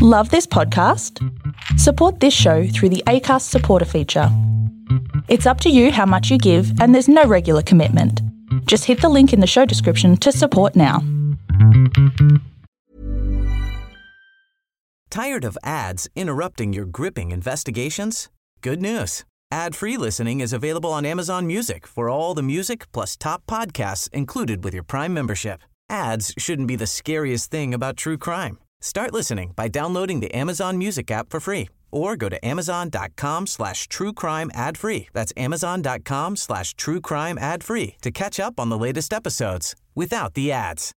Love this podcast? Support this show through the ACAST supporter feature. It's up to you how much you give, and there's no regular commitment. Just hit the link in the show description to support now. Tired of ads interrupting your gripping investigations? Good news. Ad-free listening is available on Amazon Music for all the music plus top podcasts included with your Prime membership. Ads shouldn't be the scariest thing about true crime. Start listening by downloading the Amazon Music app for free or go to amazon.com slash true crime ad free. That's amazon.com slash true crime ad free to catch up on the latest episodes without the ads.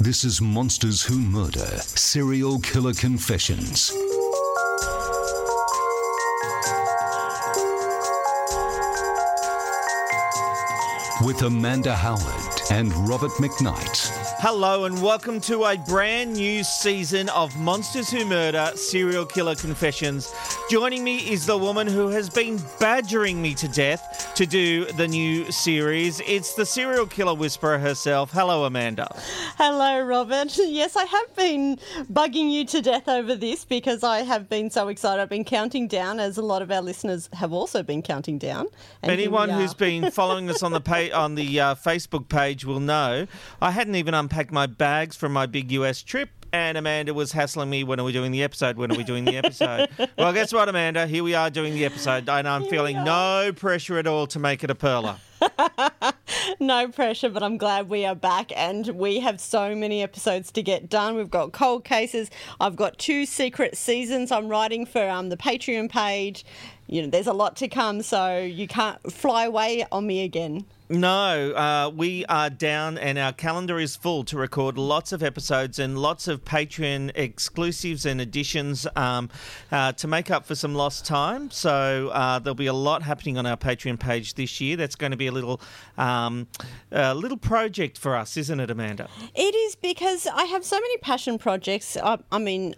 This is Monsters Who Murder Serial Killer Confessions. With Amanda Howard and Robert McKnight. Hello and welcome to a brand new season of Monsters Who Murder Serial Killer Confessions. Joining me is the woman who has been badgering me to death to do the new series. It's the serial killer whisperer herself. Hello, Amanda. Hello, Robert. Yes, I have been bugging you to death over this because I have been so excited. I've been counting down, as a lot of our listeners have also been counting down. And Anyone who's been following us on the pa- on the uh, Facebook page will know I hadn't even unpacked my bags from my big US trip. And Amanda was hassling me when are we doing the episode? When are we doing the episode? well, guess what, Amanda? Here we are doing the episode, and I'm Here feeling no pressure at all to make it a perler. no pressure, but I'm glad we are back and we have so many episodes to get done. We've got cold cases. I've got two secret seasons I'm writing for um, the Patreon page. You know, there's a lot to come, so you can't fly away on me again. No, uh, we are down and our calendar is full to record lots of episodes and lots of Patreon exclusives and additions um, uh, to make up for some lost time. So uh, there'll be a lot happening on our Patreon page this year. That's going to be a little, um, a little project for us, isn't it, Amanda? It is because I have so many passion projects. I, I mean,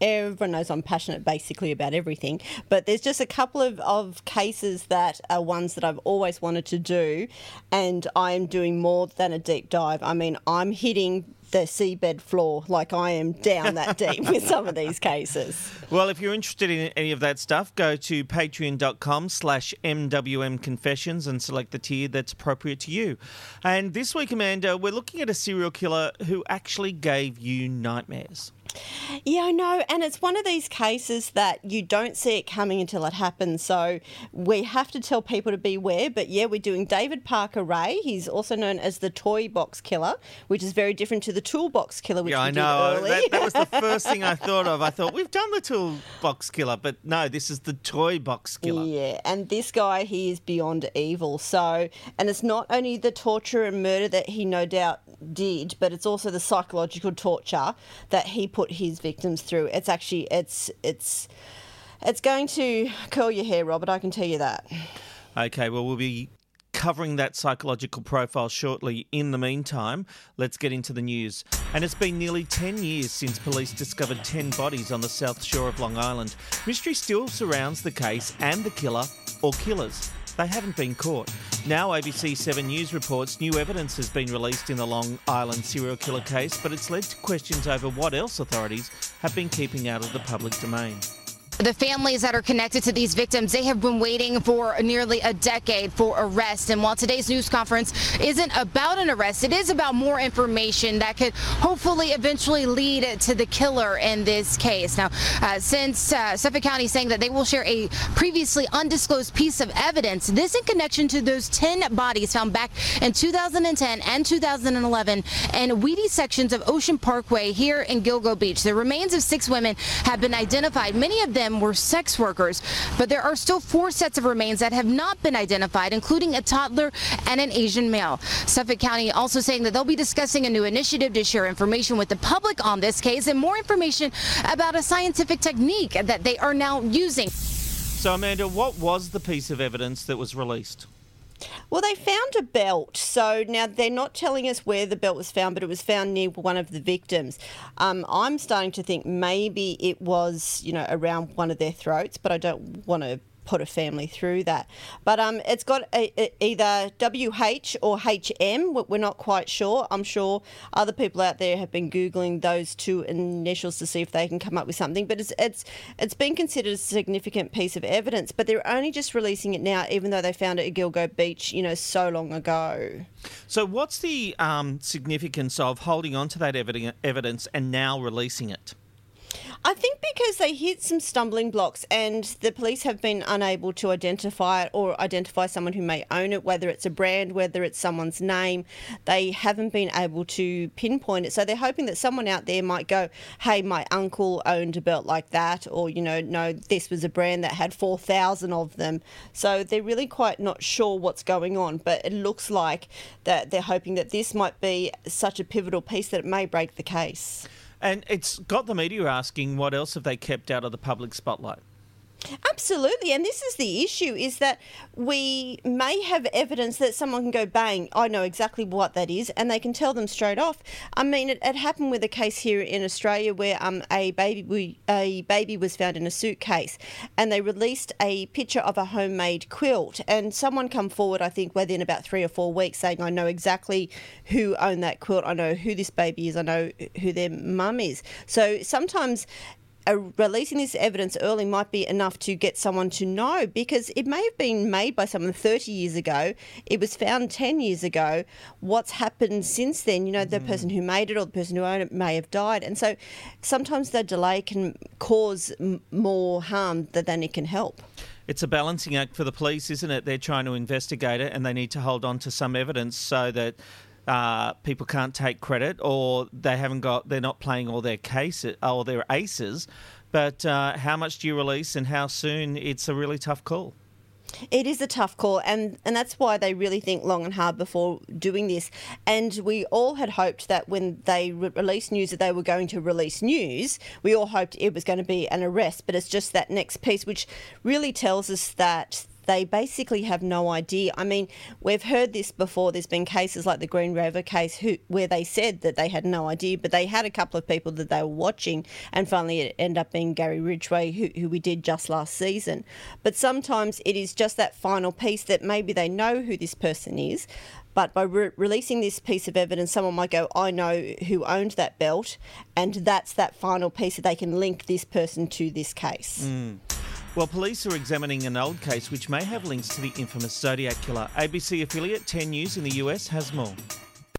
everyone knows I'm passionate basically about everything, but there's just a couple of, of cases that are ones that I've always wanted to do, and I'm doing more than a deep dive. I mean, I'm hitting the seabed floor like I am down that deep with some of these cases. Well, if you're interested in any of that stuff, go to patreon.com slash MWM Confessions and select the tier that's appropriate to you. And this week, Amanda, we're looking at a serial killer who actually gave you nightmares. Yeah, I know. And it's one of these cases that you don't see it coming until it happens. So we have to tell people to beware. But yeah, we're doing David Parker Ray. He's also known as the Toy Box Killer, which is very different to the Toolbox Killer, which yeah, I know. That, that, was the first thing I thought of. I thought, we've done the Toolbox Killer, but no, this is the Toy Box Killer. Yeah, and this guy, he is beyond evil. So, and it's not only the torture and murder that he no doubt did, but it's also the psychological torture that he put his victims through. It's actually it's it's it's going to curl your hair, Robert. I can tell you that. Okay, well we'll be covering that psychological profile shortly. In the meantime, let's get into the news. And it's been nearly 10 years since police discovered 10 bodies on the south shore of Long Island. Mystery still surrounds the case and the killer or killers. They haven't been caught. Now, ABC 7 News reports new evidence has been released in the Long Island serial killer case, but it's led to questions over what else authorities have been keeping out of the public domain. The families that are connected to these victims, they have been waiting for nearly a decade for arrest. And while today's news conference isn't about an arrest, it is about more information that could hopefully eventually lead to the killer in this case. Now, uh, since uh, Suffolk County is saying that they will share a previously undisclosed piece of evidence, this in connection to those 10 bodies found back in 2010 and 2011 in weedy sections of Ocean Parkway here in Gilgo Beach. The remains of six women have been identified. Many of them them were sex workers. But there are still four sets of remains that have not been identified, including a toddler and an Asian male. Suffolk County also saying that they'll be discussing a new initiative to share information with the public on this case and more information about a scientific technique that they are now using. So, Amanda, what was the piece of evidence that was released? Well, they found a belt. So now they're not telling us where the belt was found, but it was found near one of the victims. Um, I'm starting to think maybe it was, you know, around one of their throats, but I don't want to put a family through that. But um, it's got a, a, either WH or HM. We're not quite sure. I'm sure other people out there have been googling those two initials to see if they can come up with something. But it's it's it's been considered a significant piece of evidence. But they're only just releasing it now, even though they found it at Gilgo Beach, you know, so long ago. So, what's the um, significance of holding on to that evidence and now releasing it? I think because they hit some stumbling blocks and the police have been unable to identify it or identify someone who may own it, whether it's a brand, whether it's someone's name. They haven't been able to pinpoint it. So they're hoping that someone out there might go, hey, my uncle owned a belt like that, or, you know, no, this was a brand that had 4,000 of them. So they're really quite not sure what's going on, but it looks like that they're hoping that this might be such a pivotal piece that it may break the case. And it's got the media asking what else have they kept out of the public spotlight? Absolutely, and this is the issue: is that we may have evidence that someone can go bang. I know exactly what that is, and they can tell them straight off. I mean, it, it happened with a case here in Australia where um, a baby we, a baby was found in a suitcase, and they released a picture of a homemade quilt, and someone come forward, I think, within about three or four weeks, saying, "I know exactly who owned that quilt. I know who this baby is. I know who their mum is." So sometimes releasing this evidence early might be enough to get someone to know because it may have been made by someone 30 years ago. It was found 10 years ago. What's happened since then? You know, the mm. person who made it or the person who owned it may have died. And so sometimes the delay can cause m- more harm than it can help. It's a balancing act for the police, isn't it? They're trying to investigate it and they need to hold on to some evidence so that uh, people can't take credit or they haven't got they're not playing all their cases or their aces. But uh, how much do you release and how soon? It's a really tough call. It is a tough call, and, and that's why they really think long and hard before doing this. And we all had hoped that when they re- released news that they were going to release news, we all hoped it was going to be an arrest. But it's just that next piece, which really tells us that they basically have no idea. I mean, we've heard this before. There's been cases like the Green River case who, where they said that they had no idea, but they had a couple of people that they were watching, and finally it ended up being Gary Ridgway, who, who we did just last season. But sometimes it is just that final piece that maybe they know who this person is, but by re- releasing this piece of evidence, someone might go, I know who owned that belt, and that's that final piece that they can link this person to this case. Mm. Well, police are examining an old case which may have links to the infamous Zodiac killer. ABC affiliate 10 News in the US has more.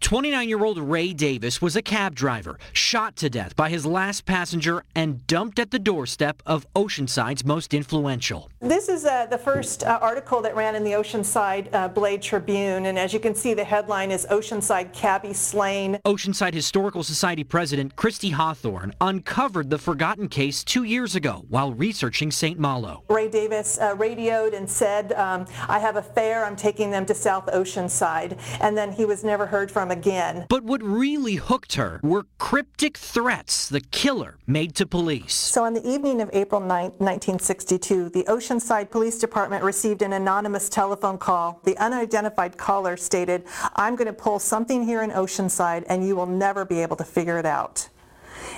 29 year old Ray Davis was a cab driver, shot to death by his last passenger and dumped at the doorstep of Oceanside's most influential. This is uh, the first uh, article that ran in the Oceanside uh, Blade Tribune, and as you can see, the headline is Oceanside Cabbie Slain. Oceanside Historical Society President Christy Hawthorne uncovered the forgotten case two years ago while researching St. Malo. Ray Davis uh, radioed and said, um, I have a fare, I'm taking them to South Oceanside, and then he was never heard from again. But what really hooked her were cryptic threats the killer made to police. So on the evening of April 9, 1962, the Oceanside Police Department received an anonymous telephone call. The unidentified caller stated, I'm going to pull something here in Oceanside and you will never be able to figure it out.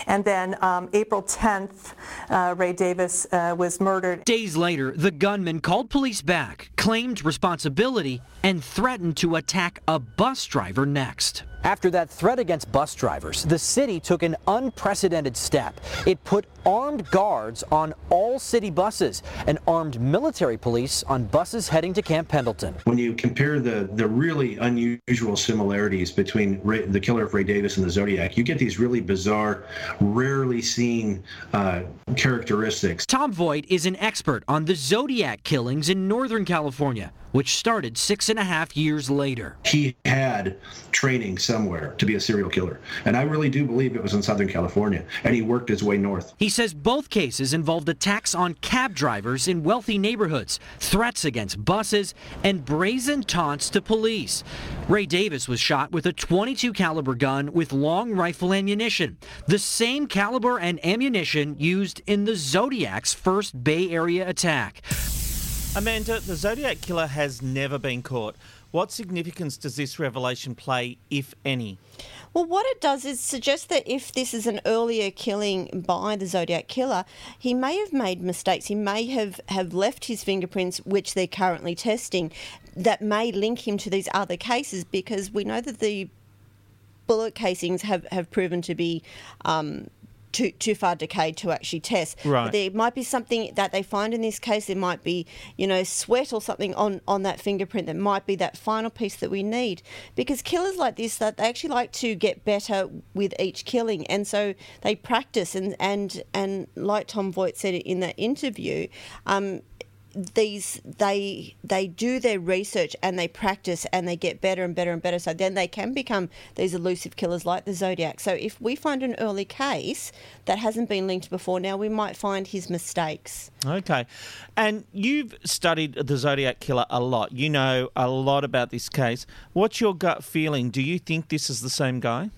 And then um, April 10th, uh, Ray Davis uh, was murdered. Days later, the gunman called police back, claimed responsibility, and threatened to attack a bus driver next. After that threat against bus drivers, the city took an unprecedented step. It put armed guards on all city buses and armed military police on buses heading to Camp Pendleton. When you compare the, the really unusual similarities between Ray, the killer of Ray Davis and the Zodiac, you get these really bizarre, rarely seen uh, characteristics. Tom Voigt is an expert on the Zodiac killings in Northern California which started six and a half years later. He had training somewhere to be a serial killer, and I really do believe it was in Southern California, and he worked his way north. He says both cases involved attacks on cab drivers in wealthy neighborhoods, threats against buses, and brazen taunts to police. Ray Davis was shot with a 22 caliber gun with long rifle ammunition, the same caliber and ammunition used in the Zodiac's first Bay Area attack. Amanda, the Zodiac Killer has never been caught. What significance does this revelation play, if any? Well, what it does is suggest that if this is an earlier killing by the Zodiac killer, he may have made mistakes. He may have, have left his fingerprints, which they're currently testing, that may link him to these other cases because we know that the bullet casings have, have proven to be um, too too far decayed to actually test. Right. But there might be something that they find in this case. There might be, you know, sweat or something on on that fingerprint that might be that final piece that we need. Because killers like this, that they actually like to get better with each killing, and so they practice. And and and like Tom Voigt said in that interview, um, these they they do their research and they practice and they get better and better and better so then they can become these elusive killers like the zodiac so if we find an early case that hasn't been linked before now we might find his mistakes Okay. And you've studied the Zodiac Killer a lot. You know a lot about this case. What's your gut feeling? Do you think this is the same guy?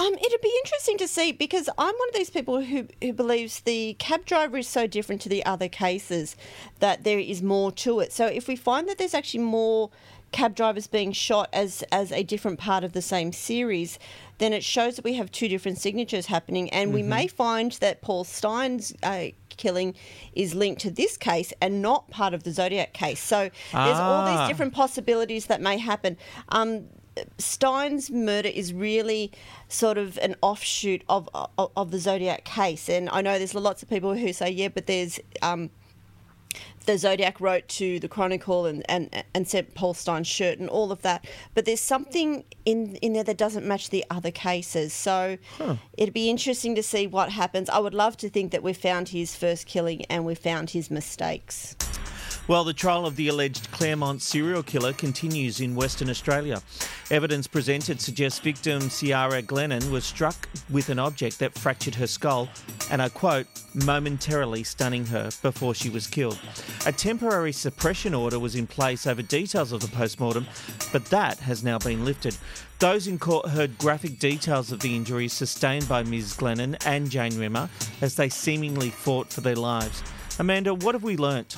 Um, it'd be interesting to see because I'm one of these people who, who believes the cab driver is so different to the other cases that there is more to it. So if we find that there's actually more cab drivers being shot as as a different part of the same series, then it shows that we have two different signatures happening, and we may find that Paul Stine's uh, killing is linked to this case and not part of the Zodiac case. So there's all Ah. these different possibilities that may happen. Um, Stine's murder is really sort of an offshoot of, of of the Zodiac case, and I know there's lots of people who say, yeah, but there's um, the Zodiac wrote to the Chronicle and, and, and sent Paul Stine's shirt and all of that. But there's something in in there that doesn't match the other cases. So it'd be interesting to see what happens. I would love to think that we found his first killing and we found his mistakes. Well, the trial of the alleged Claremont serial killer continues in Western Australia. Evidence presented suggests victim Ciara Glennon was struck with an object that fractured her skull and, I quote, momentarily stunning her before she was killed. A temporary suppression order was in place over details of the postmortem, but that has now been lifted. Those in court heard graphic details of the injuries sustained by Ms. Glennon and Jane Rimmer as they seemingly fought for their lives. Amanda, what have we learnt?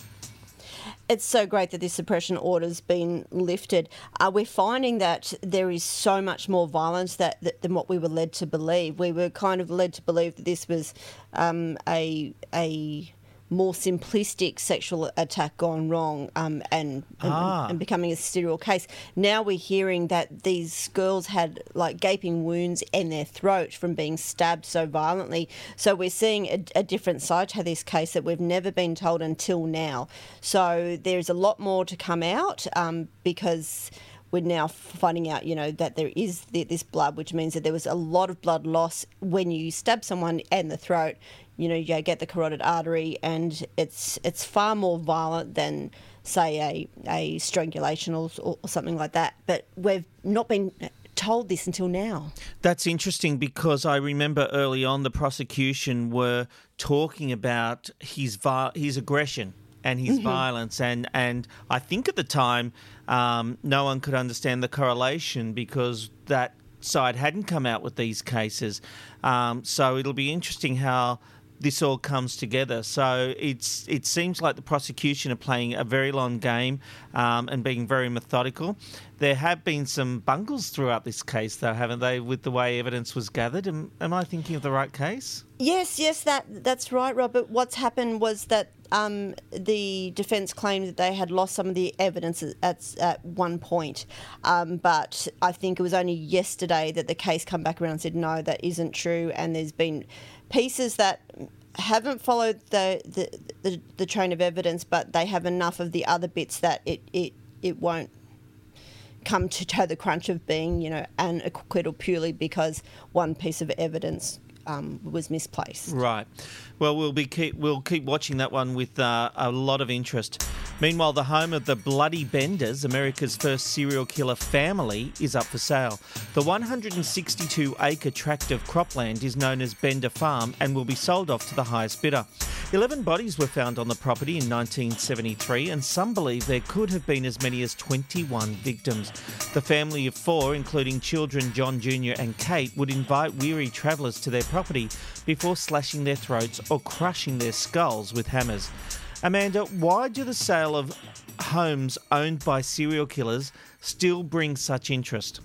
It's so great that this suppression order's been lifted. Uh, we're finding that there is so much more violence that, that than what we were led to believe. We were kind of led to believe that this was um, a a more simplistic sexual attack gone wrong um, and, and, Ah. and becoming a serial case. Now we're hearing that these girls had like gaping wounds in their throat from being stabbed so violently. So we're seeing a, a different side to this case that we've never been told until now. So there's a lot more to come out um, because we're now finding out, you know, that there is this blood, which means that there was a lot of blood loss when you stab someone in the throat. You know, you get the carotid artery, and it's it's far more violent than, say, a a strangulation or, or something like that. But we've not been told this until now. That's interesting because I remember early on the prosecution were talking about his his aggression and his violence, and and I think at the time um, no one could understand the correlation because that side hadn't come out with these cases. Um, so it'll be interesting how this all comes together. So it's it seems like the prosecution are playing a very long game um, and being very methodical. There have been some bungles throughout this case, though, haven't they? With the way evidence was gathered. Am, am I thinking of the right case? Yes, yes, that that's right, Robert. What's happened was that um, the defence claimed that they had lost some of the evidence at, at, one point, um, but I think it was only yesterday that the case come back around and said no, that isn't true, and there's been pieces that haven't followed the the, the, the train of evidence, but they have enough of the other bits that it it, it won't come to toe the crunch of being, you know, an acquittal purely because one piece of evidence um, was misplaced. Right. Well, we'll be keep we'll keep watching that one with uh, a lot of interest. Meanwhile, the home of the Bloody Benders, America's first serial killer family, is up for sale. The 162-acre tract of cropland is known as Bender Farm and will be sold off to the highest bidder. Eleven bodies were found on the property in 1973, and some believe there could have been as many as 21 victims. The family of four, including children John Jr. and Kate, would invite weary travellers to their property before slashing their throats or crushing their skulls with hammers. Amanda, why do the sale of homes owned by serial killers still bring such interest?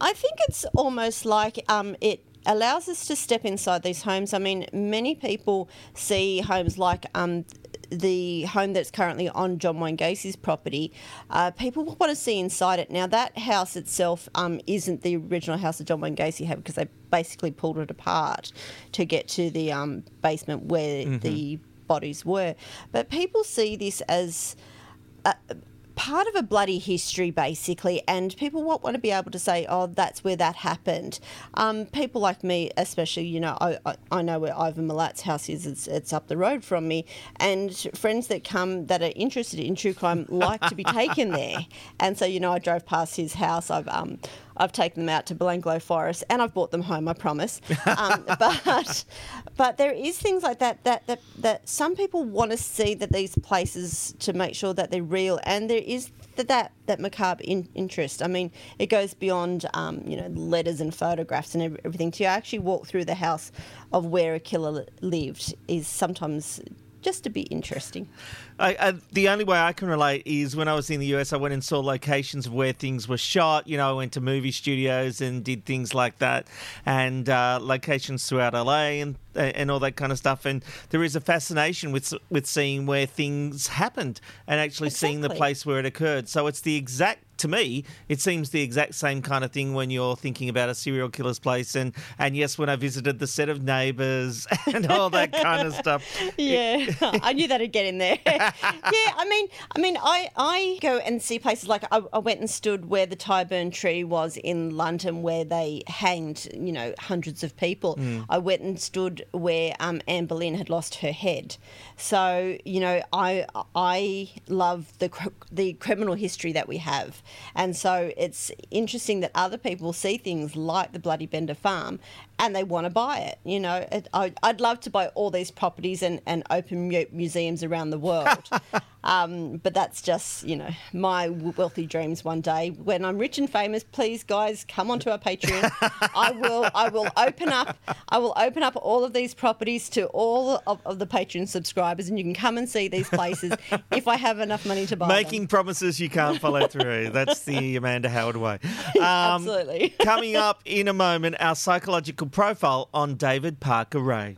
I think it's almost like um, it allows us to step inside these homes. I mean, many people see homes like um, the home that's currently on John Wayne Gacy's property. Uh, people want to see inside it. Now, that house itself um, isn't the original house that John Wayne Gacy had because they basically pulled it apart to get to the um, basement where mm-hmm. the bodies were. But people see this as. Uh, part of a bloody history, basically, and people want, want to be able to say, oh, that's where that happened. Um, people like me, especially, you know, I, I, I, know where Ivan Milat's house is, it's, it's up the road from me, and friends that come that are interested in true crime like to be taken there. And so, you know, I drove past his house. I've um, I've taken them out to Belanglo Forest and I've brought them home, I promise. Um, but but there is things like that, that that that some people want to see that these places to make sure that they're real, and there is that that, that macabre in, interest. I mean, it goes beyond um, you know letters and photographs and everything. To actually walk through the house of where a killer lived is sometimes just to be interesting. I, I, the only way I can relate is when I was in the US, I went and saw locations of where things were shot. You know, I went to movie studios and did things like that, and uh, locations throughout LA and and all that kind of stuff. And there is a fascination with with seeing where things happened and actually exactly. seeing the place where it occurred. So it's the exact to me, it seems the exact same kind of thing when you're thinking about a serial killer's place. And, and yes, when I visited the set of Neighbours and all that kind of stuff. Yeah, I knew that'd get in there. yeah, I mean, I mean, I, I go and see places like I, I went and stood where the Tyburn tree was in London, where they hanged, you know, hundreds of people. Mm. I went and stood where um, Anne Boleyn had lost her head. So you know, I I love the the criminal history that we have, and so it's interesting that other people see things like the Bloody Bender Farm and they want to buy it. You know, it, I, would love to buy all these properties and, and open mu- museums around the world. um, but that's just, you know, my wealthy dreams one day. When I'm rich and famous, please, guys, come onto our Patreon. I will I will open up I will open up all of these properties to all of, of the Patreon subscribers, and you can come and see these places if I have enough money to buy Making them. promises you can't follow through. That's the Amanda Howard way. Um, Absolutely. coming up in a moment, our psychological profile on David Parker Ray.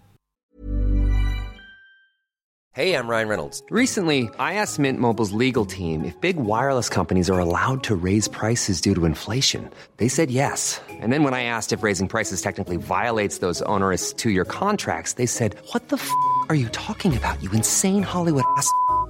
Hey, I'm Ryan Reynolds. Recently, I asked Mint Mobile's legal team if big wireless companies are allowed to raise prices due to inflation. They said yes. And then when I asked if raising prices technically violates those onerous two year contracts, they said, What the f are you talking about, you insane Hollywood ass?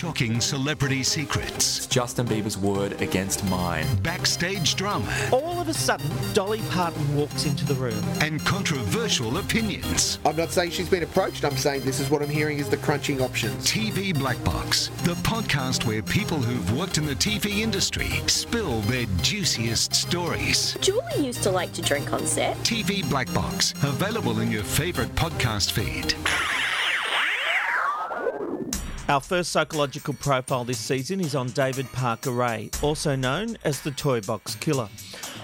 Shocking celebrity secrets. Justin Bieber's word against mine. Backstage drama. All of a sudden, Dolly Parton walks into the room. And controversial opinions. I'm not saying she's been approached. I'm saying this is what I'm hearing is the crunching options. TV Black Box, the podcast where people who've worked in the TV industry spill their juiciest stories. Julie used to like to drink on set. TV Black Box, available in your favorite podcast feed. Our first psychological profile this season is on David Parker Ray, also known as the Toy Box Killer.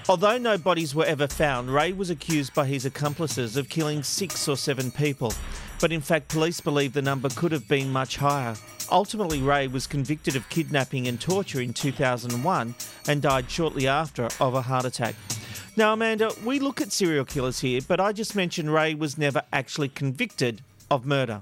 Although no bodies were ever found, Ray was accused by his accomplices of killing six or seven people. But in fact, police believe the number could have been much higher. Ultimately, Ray was convicted of kidnapping and torture in 2001 and died shortly after of a heart attack. Now, Amanda, we look at serial killers here, but I just mentioned Ray was never actually convicted of murder.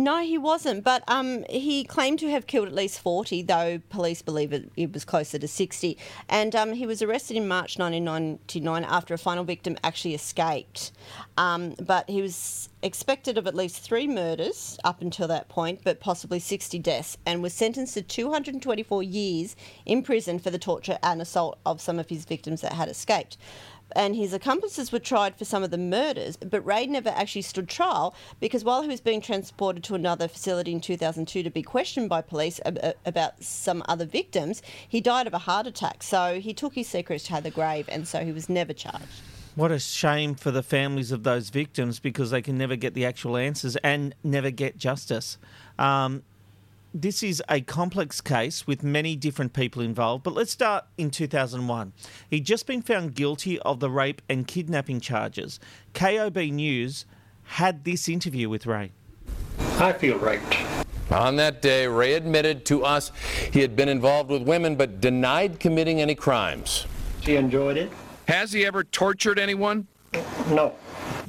No, he wasn't. But um, he claimed to have killed at least 40, though police believe it, it was closer to 60. And um, he was arrested in March 1999 after a final victim actually escaped. Um, but he was expected of at least three murders up until that point, but possibly 60 deaths, and was sentenced to 224 years in prison for the torture and assault of some of his victims that had escaped and his accomplices were tried for some of the murders, but Ray never actually stood trial because while he was being transported to another facility in 2002 to be questioned by police ab- about some other victims, he died of a heart attack. So he took his secrets to the grave, and so he was never charged. what a shame for the families of those victims because they can never get the actual answers and never get justice. Um, this is a complex case with many different people involved, but let's start in 2001. He'd just been found guilty of the rape and kidnapping charges. KOB News had this interview with Ray. I feel raped. On that day, Ray admitted to us he had been involved with women but denied committing any crimes. She enjoyed it. Has he ever tortured anyone? No.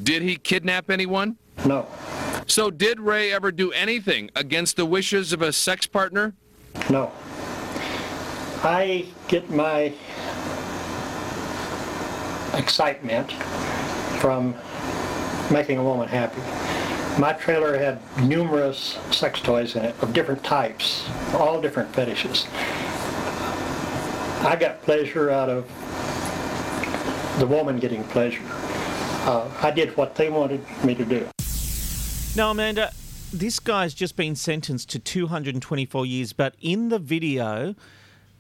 Did he kidnap anyone? No. So, did Ray ever do anything against the wishes of a sex partner? No. I get my excitement from making a woman happy. My trailer had numerous sex toys in it of different types, all different fetishes. I got pleasure out of the woman getting pleasure. Uh, I did what they wanted me to do. Now, Amanda, this guy's just been sentenced to 224 years, but in the video,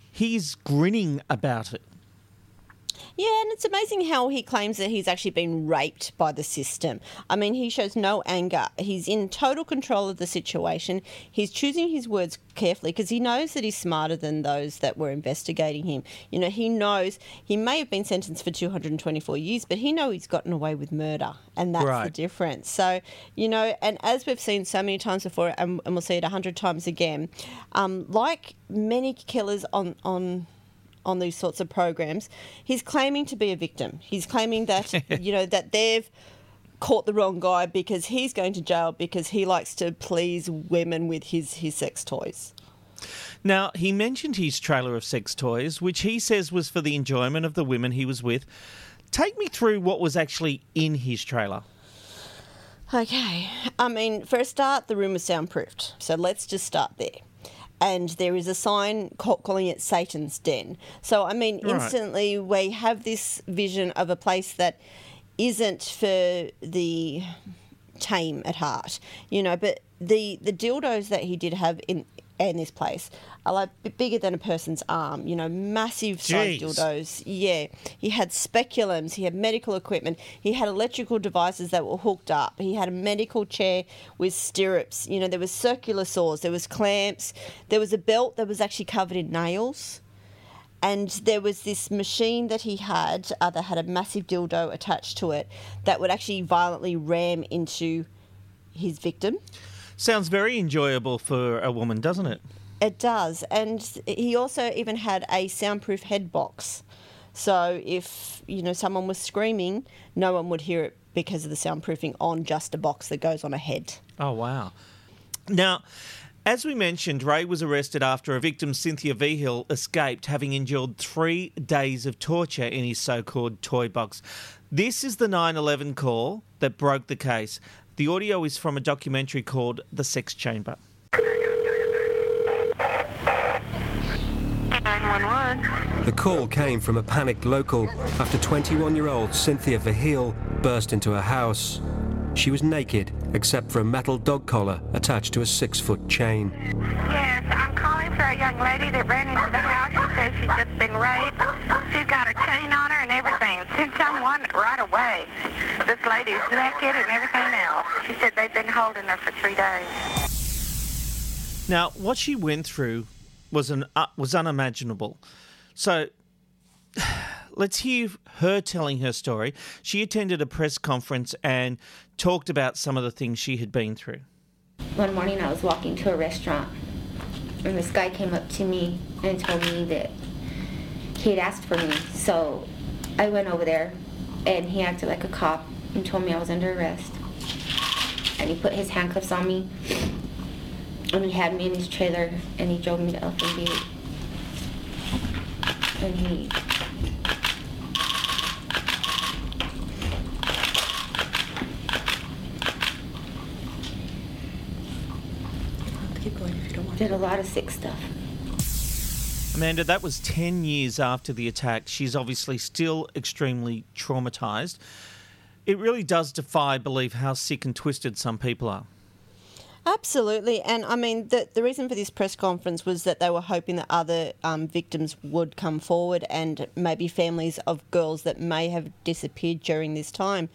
he's grinning about it. Yeah, and it's amazing how he claims that he's actually been raped by the system. I mean, he shows no anger. He's in total control of the situation. He's choosing his words carefully because he knows that he's smarter than those that were investigating him. You know, he knows he may have been sentenced for 224 years, but he knows he's gotten away with murder, and that's Right. the difference. So, you know, and as we've seen so many times before, and, and we'll see it a hundred times again, um, like many killers on on on these sorts of programs, he's claiming to be a victim. He's claiming that you know that they've caught the wrong guy because he's going to jail because he likes to please women with his his sex toys. Now, he mentioned his trailer of sex toys, which he says was for the enjoyment of the women he was with. Take me through what was actually in his trailer. Okay. I mean, for a start, the room was soundproofed. So let's just start there. And there is a sign calling it Satan's Den. So, I mean, Right. instantly we have this vision of a place that isn't for the tame at heart, you know. But the the dildos that he did have in in this place are like bigger than a person's arm, you know, massive size dildos. Yeah, he had speculums, he had medical equipment, he had electrical devices that were hooked up. He had a medical chair with stirrups. You know, there was circular saws, there was clamps, there was a belt that was actually covered in nails. And there was this machine that he had uh, that had a massive dildo attached to it that would actually violently ram into his victim. Sounds very enjoyable for a woman, doesn't it? It does. And he also even had a soundproof head box. So if, you know, someone was screaming, no one would hear it because of the soundproofing on just a box that goes on a head. Oh, wow. Now, as we mentioned, Ray was arrested after a victim, Cynthia Vigil, escaped, having endured three days of torture in his so called toy box. This is the 9 11 call that broke the case. The audio is from a documentary called The Sex Chamber. The call came from a panicked local after 21 year old Cynthia Vigil burst into her house. She was naked except for a metal dog collar attached to a six foot chain. Yes, I'm calling for a young lady that ran into the house and says she's just been raped. She's got a chain on her and everything. Send someone right away. This lady's naked and everything else. She said they've been holding her for three days. Now, what she went through was an uh, was unimaginable. So, let's hear her telling her story. She attended a press conference and talked about some of the things she had been through. One morning I was walking to a restaurant and this guy came up to me and told me that he had asked for me. So I went over there and he acted like a cop and told me I was under arrest. And he put his handcuffs on me and he had me in his trailer and he drove me to Elfin Gate. And he Keep going if you don't want did a lot of sick stuff. Amanda, that was 10 years after the attack. She's obviously still extremely traumatized. It really does defy belief how sick and twisted some people are. Absolutely, and I mean the the reason for this press conference was that they were hoping that other um, victims would come forward and maybe families of girls that may have disappeared during this time,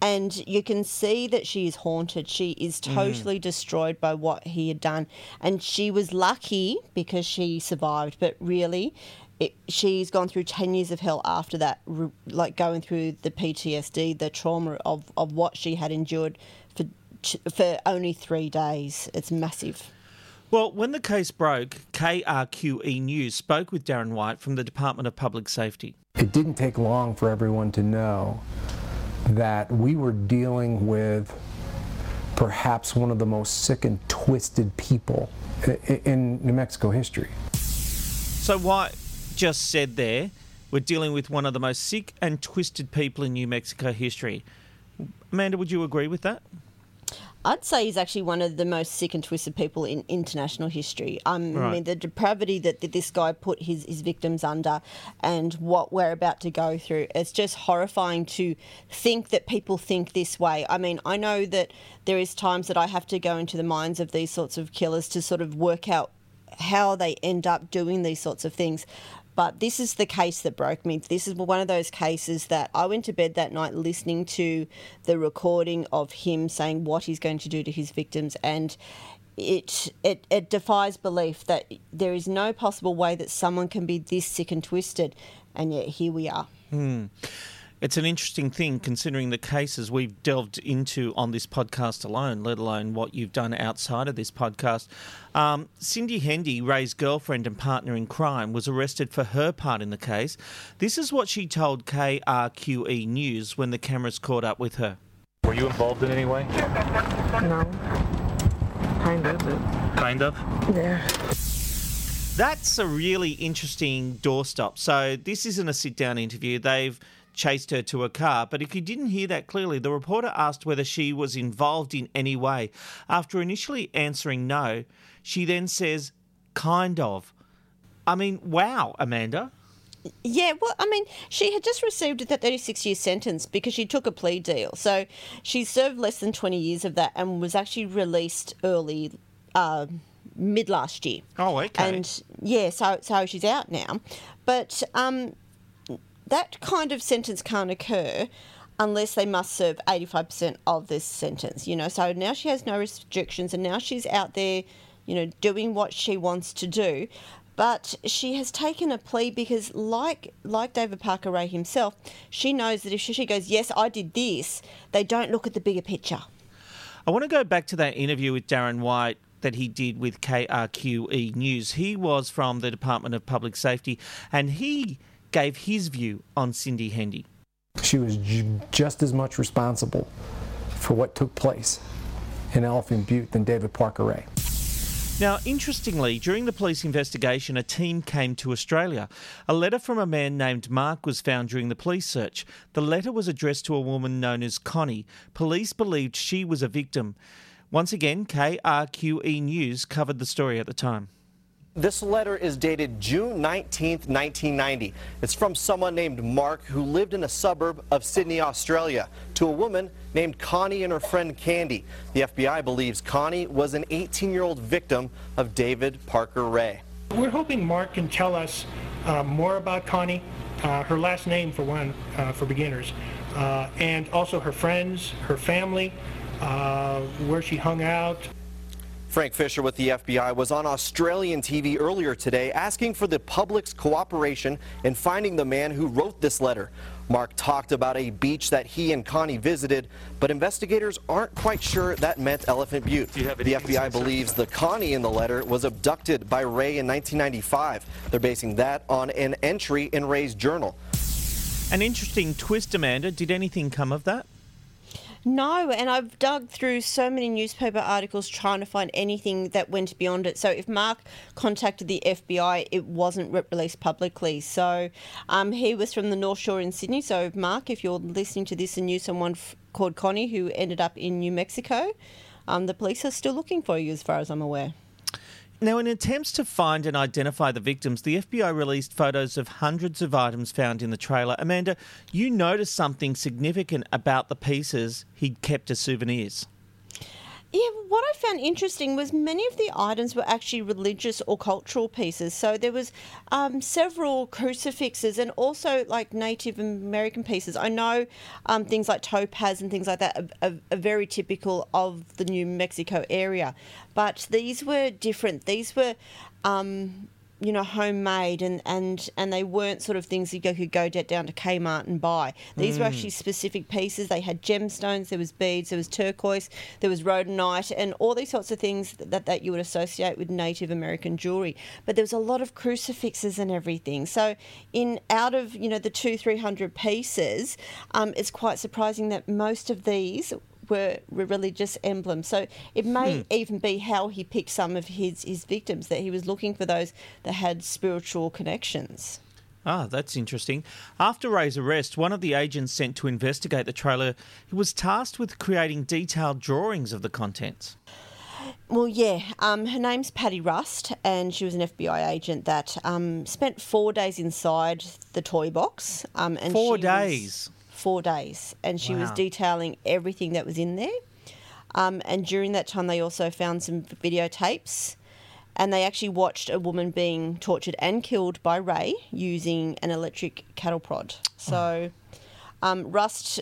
and you can see that she is haunted. She is Mm. totally destroyed by what he had done, and she was lucky because she survived. But really, it, she's gone through 10 years of hell after that, like going through the PTSD, the trauma of, of what she had endured for, for only three days. It's massive. Well, when the case broke, KRQE News spoke with Darren White from the Department of Public Safety. It didn't take long for everyone to know that we were dealing with perhaps one of the most sick and twisted people i- i- in New Mexico history. So, White just said there, we're dealing with one of the most sick and twisted people in New Mexico history. Amanda, would you agree with that? I'd say he's actually one of the most sick and twisted people in international history. Um, I mean, the depravity that, that this guy put his, his victims under and what we're about to go through, it's just horrifying to think that people think this way. I mean, I know that there is times that I have to go into the minds of these sorts of killers to sort of work out how they end up doing these sorts of things. But this is the case that broke me. This is one of those cases that I went to bed that night listening to the recording of him saying what he's going to do to his victims, and it it, it defies belief that there is no possible way that someone can be this sick and twisted, and yet here we are. Hmm. It's an interesting thing considering the cases we've delved into on this podcast alone, let alone what you've done outside of this podcast. Um, Cindy Hendy, Ray's girlfriend and partner in crime, was arrested for her part in the case. This is what she told KRQE E News when the cameras caught up with her. Were you involved in any way? No. Kind of, but Kind of. yeah. That's a really interesting doorstop. So this isn't a sit-down interview. They've chased her to a car, but if you didn't hear that clearly, the reporter asked whether she was involved in any way. After initially answering no, she then says, "Kind of." I mean, wow, Amanda. Yeah, well, I mean, she had just received a 36 year sentence because she took a plea deal. So she served less than 20 years of that and was actually released early, uh, mid last year. Oh, okay. And yeah, so so she's out now, but um, that kind of sentence can't occur unless they must serve 85% of this sentence, you know. So now she has no restrictions and now she's out there, you know, doing what she wants to do. But she has taken a plea because like like David Parker Ray himself, she knows that if she goes, "Yes, I did this," they don't look at the bigger picture. I want to go back to that interview with Darren White that he did with KRQE News. He was from the Department of Public Safety and he gave his view on Cindy Hendy. She was j- just as much responsible for what took place in Elephant Butte than David Parker Ray. Now, interestingly, during the police investigation, a team came to Australia. A letter from a man named Mark was found during the police search. The letter was addressed to a woman known as Connie. Police believed she was a victim. Once again, KRQE News covered the story at the time. This letter is dated June 19, 1990. It's from someone named Mark who lived in a suburb of Sydney, Australia, to a woman named Connie and her friend Candy. The FBI believes Connie was an 18 year old victim of David Parker Ray. We're hoping Mark can tell us uh, more about Connie, uh, her last name for one, uh, for beginners, uh, and also her friends, her family, uh, where she hung out. Frank Fisher with the FBI was on Australian TV earlier today asking for the public's cooperation in finding the man who wrote this letter. Mark talked about a beach that he and Connie visited, but investigators aren't quite sure that meant Elephant Butte. The FBI believes the Connie in the letter was abducted by Ray in 1995. They're basing that on an entry in Ray's journal. An interesting twist, Amanda. Did anything come of that? No, and I've dug through so many newspaper articles trying to find anything that went beyond it. So if Mark contacted the FBI, it wasn't released publicly. So um, he was from the North Shore in Sydney. So Mark, if you're listening to this and knew someone f- called Connie who ended up in New Mexico, um, the police are still looking for you, as far as I'm aware. Now, in attempts to find and identify the victims, the FBI released photos of hundreds of items found in the trailer. Amanda, you noticed something significant about the pieces he'd kept as souvenirs. Yeah, what I found interesting was many of the items were actually religious or cultural pieces. So there was um, several crucifixes and also like Native American pieces. I know um, things like topaz and things like that are, are, are very typical of the New Mexico area, but these were different. These were um, you know, homemade and, and, and they weren't sort of things you could go down to Kmart and buy. These were Mm. actually specific pieces. They had gemstones, there was beads, there was turquoise, there was rhodonite, and all these sorts of things that, that you would associate with Native American jewelry. But there was a lot of crucifixes and everything. So, in out of you know the two three hundred pieces, um, it's quite surprising that most of these were were religious emblems. So it may Hmm. even be how he picked some of his, his victims, that he was looking for those that had spiritual connections. Ah, that's interesting. After Ray's arrest, one of the agents sent to investigate the trailer was tasked with creating detailed drawings of the contents. Well, yeah. Um, her name's Patty Rust, and she was an FBI agent that um, spent four days inside the toy box. Um, and Four she was- days? Four days, and she was detailing everything that was in there. Um, and during that time, they also found some videotapes, and they actually watched a woman being tortured and killed by Ray using an electric cattle prod. So. Um, Rust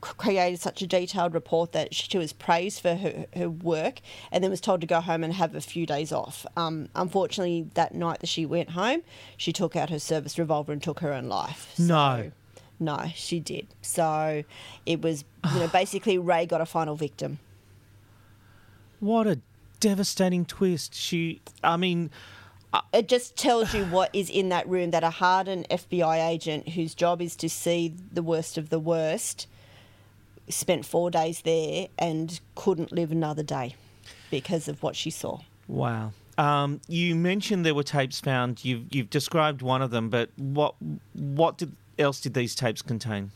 created such a detailed report that she was praised for her, her work and then was told to go home and have a few days off. Um, unfortunately, that night that she went home, she took out her service revolver and took her own life. No. No, she did. So it was, you know, basically Ray got a final victim. What a devastating twist. She, I mean, It just tells you what is in that room that a hardened FBI agent whose job is to see the worst of the worst spent four days there and couldn't live another day because of what she saw. wow. Um, you mentioned there were tapes found. You've you've described one of them, but what what did, else did these tapes contain?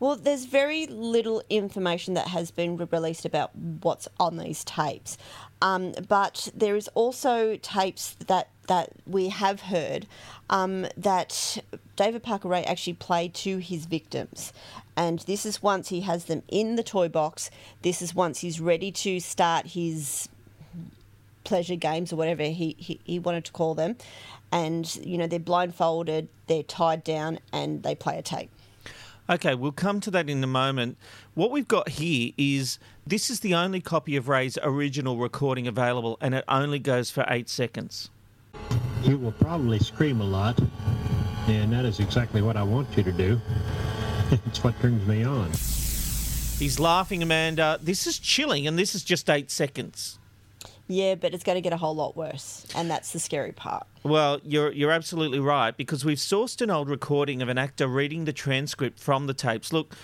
Well, there's very little information that has been released about what's on these tapes, um, but there is also tapes that that we have heard um, that David Parker Ray actually played to his victims, and this is once he has them in the toy box. This is once he's ready to start his pleasure games or whatever he, he, he wanted to call them, and you know they're blindfolded, they're tied down, and they play a tape. Okay, we'll come to that in a moment. What we've got here is this is the only copy of Ray's original recording available, and it only goes for eight seconds. You will probably scream a lot, and that is exactly what I want you to do. it's what turns me on. He's laughing, Amanda. This is chilling, and this is just eight seconds. Yeah, but it's going to get a whole lot worse, and that's the scary part. Well, you're you're absolutely right because we've sourced an old recording of an actor reading the transcript from the tapes. Look,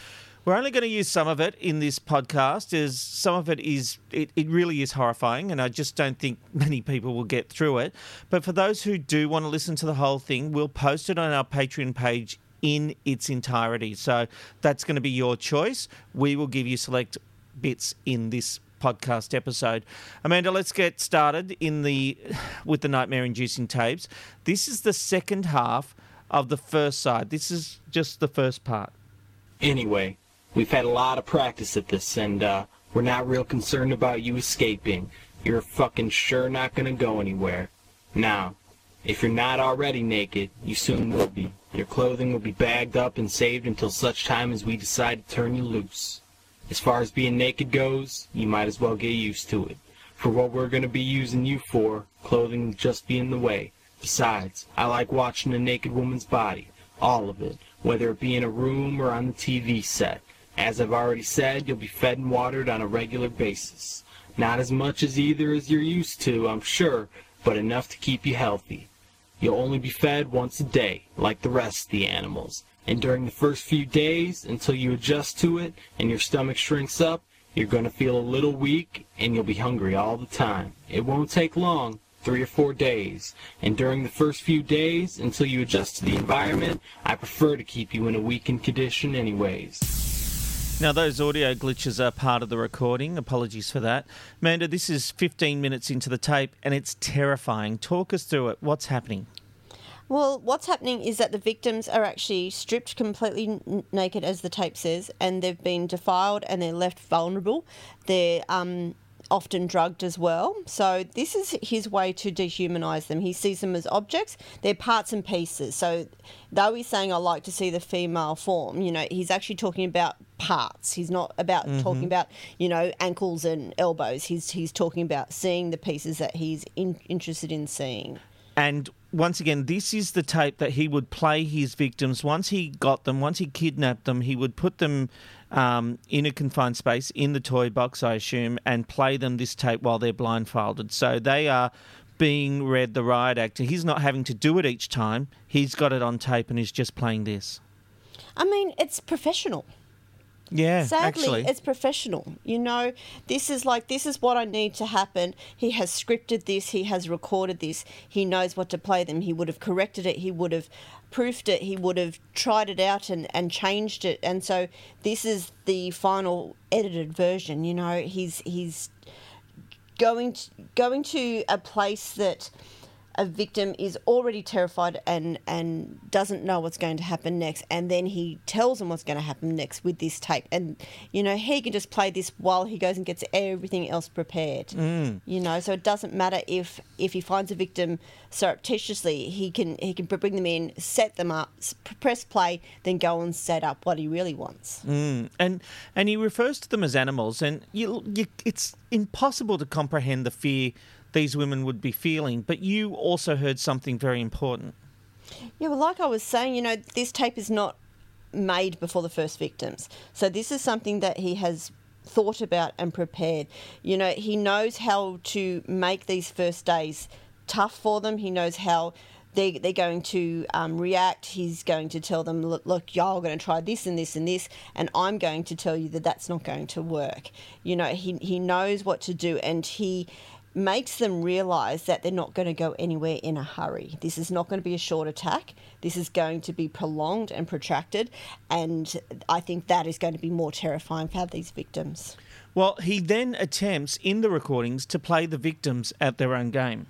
we're only going to use some of it in this podcast, as some of it is it, it really is horrifying, and I just don't think many people will get through it. But for those who do want to listen to the whole thing, we'll post it on our Patreon page in its entirety. So that's going to be your choice. We will give you select bits in this podcast episode. Amanda, let's get started in the with the nightmare inducing tapes. This is the second half of the first side. This is just the first part. Anyway, we've had a lot of practice at this, and uh, we're not real concerned about you escaping. You're fucking sure not gonna go anywhere. Now, if you're not already naked, you soon will be. Your clothing will be bagged up and saved until such time as we decide to turn you loose. As far as being naked goes, you might as well get used to it. For what we're gonna be using you for, clothing will just be in the way. Besides, I like watching a naked woman's body. All of it. Whether it be in a room or on the TV set. As I've already said, you'll be fed and watered on a regular basis. Not as much as either as you're used to, I'm sure, but enough to keep you healthy. You'll only be fed once a day, like the rest of the animals. And during the first few days, until you adjust to it and your stomach shrinks up, you're going to feel a little weak and you'll be hungry all the time. It won't take long, three or four days. And during the first few days, until you adjust to the environment, I prefer to keep you in a weakened condition anyways. Now, those audio glitches are part of the recording. Apologies for that. Amanda, this is 15 minutes into the tape and it's terrifying. Talk us through it. What's happening? Well, what's happening is that the victims are actually stripped completely n- naked, as the tape says, and they've been defiled and they're left vulnerable. They're um, often drugged as well. So this is his way to dehumanize them. He sees them as objects, they're parts and pieces. So though he's saying I like to see the female form, you know, he's actually talking about parts. He's not about Mhm. talking about, you know, ankles and elbows. He's he's talking about seeing the pieces that he's in, interested in seeing. And once again, this is the tape that he would play his victims. Once he got them, once he kidnapped them, he would put them um, in a confined space in the toy box, I assume, and play them this tape while they're blindfolded. So they are being read the riot act. He's not having to do it each time. He's got it on tape and he's just playing this. I mean, it's professional. Yeah, Sadly, actually. it's professional. You know, this is like this is what I need to happen. He has scripted this. He has recorded this. He knows what to play them. He would have corrected it. He would have proofed it. He would have tried it out and, and changed it. And so this is the final edited version. You know, he's he's going to, going to a place that a victim is already terrified and and doesn't know what's going to happen next and then he tells them what's going to happen next with this tape and you know he can just play this while he goes and gets everything else prepared Mm. you know so it doesn't matter if if he finds a victim surreptitiously he can he can bring them in set them up press play then go and set up what he really wants Mm. And and he refers to them as animals, and you, you, it's impossible to comprehend the fear these women would be feeling. But you also heard something very important. Yeah, well, like I was saying, you know, this tape is not made before the first victims. So this is something that he has thought about and prepared. You know, he knows how to make these first days tough for them. He knows how they, they're going to um, react. He's going to tell them, look, look, y'all going to try this and this and this, and I'm going to tell you that that's not going to work. You know, he, he knows what to do and he makes them realize that they're not going to go anywhere in a hurry. This is not going to be a short attack. This is going to be prolonged and protracted. And I think that is going to be more terrifying for these victims. Well, he then attempts in the recordings to play the victims at their own game.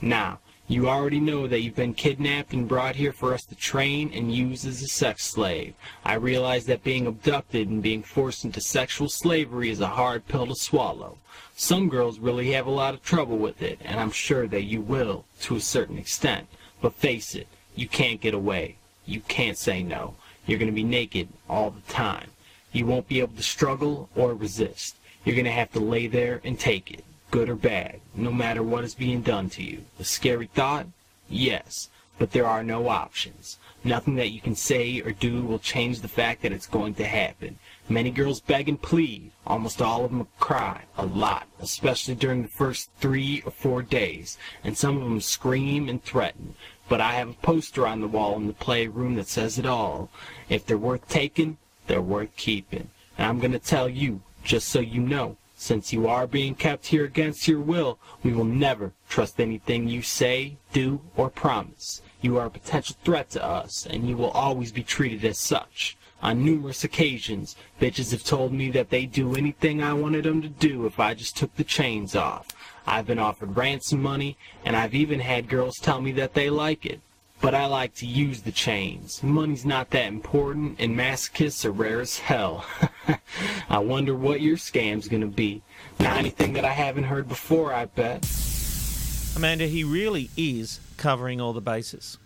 Now, you already know that you've been kidnapped and brought here for us to train and use as a sex slave. I realize that being abducted and being forced into sexual slavery is a hard pill to swallow. Some girls really have a lot of trouble with it, and I'm sure that you will, to a certain extent. But face it, you can't get away. You can't say no. You're going to be naked all the time. You won't be able to struggle or resist. You're going to have to lay there and take it, good or bad, no matter what is being done to you. A scary thought? Yes, but there are no options. Nothing that you can say or do will change the fact that it's going to happen. Many girls beg and plead. Almost all of them cry a lot, especially during the first three or four days, and some of them scream and threaten. But I have a poster on the wall in the playroom that says it all. If they're worth taking, they're worth keeping. And I'm going to tell you, just so you know, since you are being kept here against your will, we will never trust anything you say, do, or promise. You are a potential threat to us, and you will always be treated as such. On numerous occasions, bitches have told me that they'd do anything I wanted them to do if I just took the chains off. I've been offered ransom money, and I've even had girls tell me that they like it. But I like to use the chains. Money's not that important, and masochists are rare as hell. I wonder what your scam's gonna be. Not anything that I haven't heard before, I bet. Amanda, he really is covering all the bases.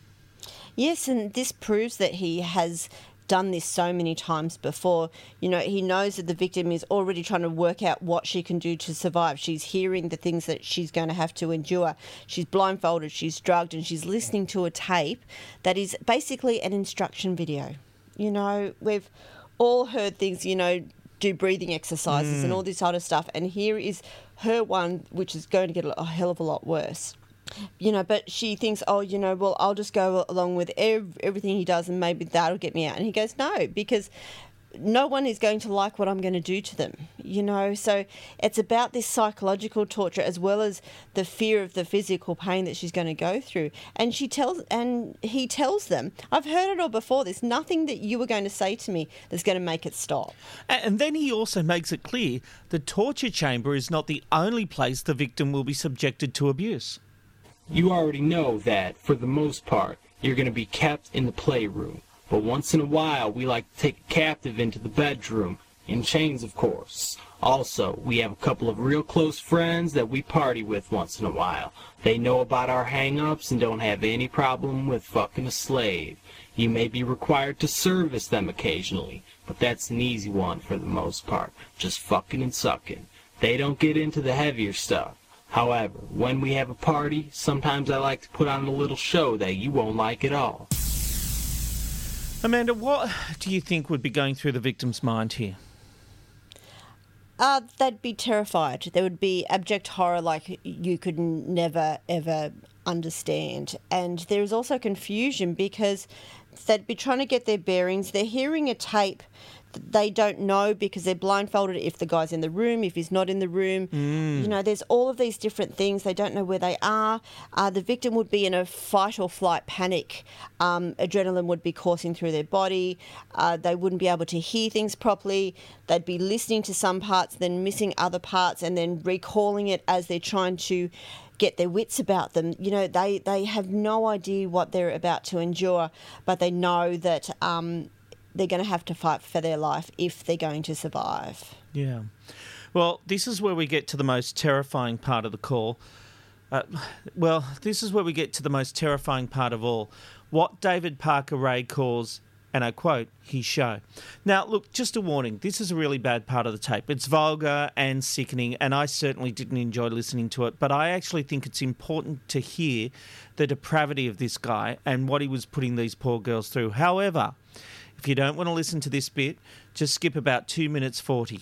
Yes, and this proves that he has done this so many times before. You know, he knows that the victim is already trying to work out what she can do to survive. She's hearing the things that she's going to have to endure. She's blindfolded, she's drugged, and she's listening to a tape that is basically an instruction video. You know, we've all heard things, you know, do breathing exercises and Mm. all this other stuff. And here is her one, which is going to get a hell of a lot worse you know, but she thinks, oh, you know, well, I'll just go along with ev- everything he does and maybe that'll get me out. And he goes, no, because no one is going to like what I'm going to do to them, you know. So it's about this psychological torture as well as the fear of the physical pain that she's going to go through. And she tells, and he tells them, I've heard it all before. There's nothing that you were going to say to me that's going to make it stop. And then he also makes it clear the torture chamber is not the only place the victim will be subjected to abuse. You already know that, for the most part, you're going to be kept in the playroom. But once in a while, we like to take a captive into the bedroom. In chains, of course. Also, we have a couple of real close friends that we party with once in a while. They know about our hang-ups and don't have any problem with fucking a slave. You may be required to service them occasionally, but that's an easy one for the most part. Just fucking and sucking. They don't get into the heavier stuff. However, when we have a party, sometimes I like to put on a little show that you won't like at all. Amanda, what do you think would be going through the victim's mind here? Uh, they'd be terrified. There would be abject horror like you could n- never, ever understand. And there is also confusion because they'd be trying to get their bearings. They're hearing a tape that they don't know because they're blindfolded if the guy's in the room, if he's not in the room. Mm. You know, there's all of these different things. They don't know where they are. Uh, the victim would be in a fight or flight panic. Um, adrenaline would be coursing through their body. Uh, they wouldn't be able to hear things properly. They'd be listening to some parts, then missing other parts, and then recalling it as they're trying to get their wits about them. You know, they, they have no idea what they're about to endure, but they know that um, they're going to have to fight for their life if they're going to survive. Yeah. Well, this is where we get to the most terrifying part of the call. Uh, well, this is where we get to the most terrifying part of all. What David Parker Ray calls, and I quote, his show. Now, look, just a warning this is a really bad part of the tape. It's vulgar and sickening, and I certainly didn't enjoy listening to it, but I actually think it's important to hear the depravity of this guy and what he was putting these poor girls through. However, if you don't want to listen to this bit, just skip about 2 minutes 40.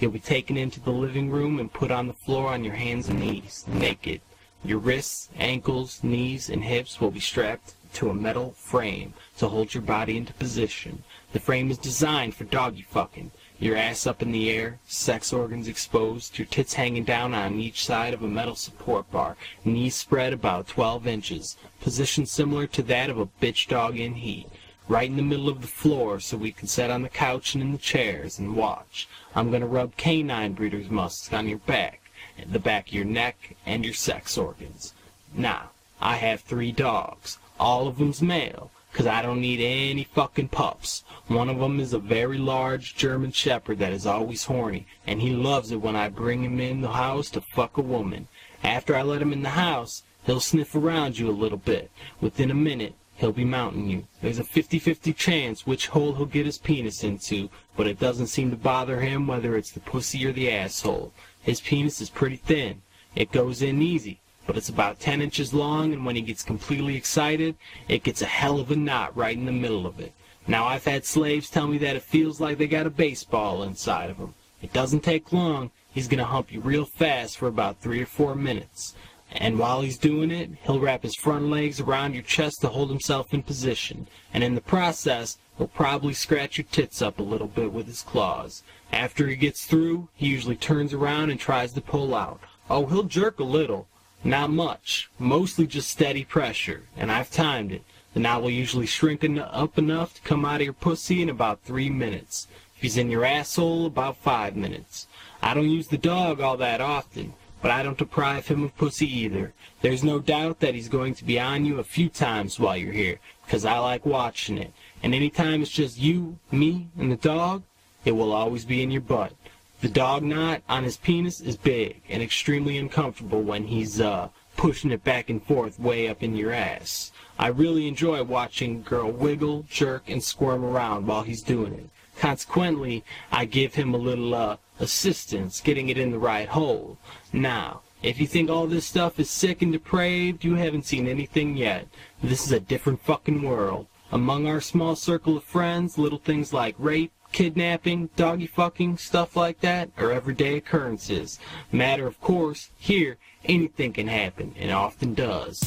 You'll be taken into the living room and put on the floor on your hands and knees, naked. Your wrists, ankles, knees, and hips will be strapped to a metal frame to hold your body into position. The frame is designed for doggy fucking. Your ass up in the air, sex organs exposed, your tits hanging down on each side of a metal support bar, knees spread about 12 inches, position similar to that of a bitch dog in heat right in the middle of the floor so we can sit on the couch and in the chairs and watch. I'm going to rub canine breeder's musk on your back, the back of your neck, and your sex organs. Now, I have three dogs. All of them's male, 'cause I don't need any fucking pups. One of 'em is a very large German shepherd that is always horny, and he loves it when I bring him in the house to fuck a woman. After I let him in the house, he'll sniff around you a little bit. Within a minute, he'll be mounting you. There's a 50-50 chance which hole he'll get his penis into, but it doesn't seem to bother him whether it's the pussy or the asshole. His penis is pretty thin. It goes in easy, but it's about 10 inches long, and when he gets completely excited, it gets a hell of a knot right in the middle of it. Now, I've had slaves tell me that it feels like they got a baseball inside of them. It doesn't take long. He's going to hump you real fast for about three or four minutes. And while he's doing it, he'll wrap his front legs around your chest to hold himself in position. And in the process, he'll probably scratch your tits up a little bit with his claws. After he gets through, he usually turns around and tries to pull out. Oh, he'll jerk a little. Not much. Mostly just steady pressure. And I've timed it. The knot will usually shrink en- up enough to come out of your pussy in about three minutes. If he's in your asshole, about five minutes. I don't use the dog all that often but I don't deprive him of pussy either. There's no doubt that he's going to be on you a few times while you're here, because I like watching it. And any time it's just you, me, and the dog, it will always be in your butt. The dog knot on his penis is big and extremely uncomfortable when he's, uh, pushing it back and forth way up in your ass. I really enjoy watching a girl wiggle, jerk, and squirm around while he's doing it. Consequently, I give him a little, uh, assistance getting it in the right hole. Now, if you think all this stuff is sick and depraved, you haven't seen anything yet. This is a different fucking world. Among our small circle of friends, little things like rape, kidnapping, doggy fucking, stuff like that are everyday occurrences. Matter of course, here, anything can happen, and often does.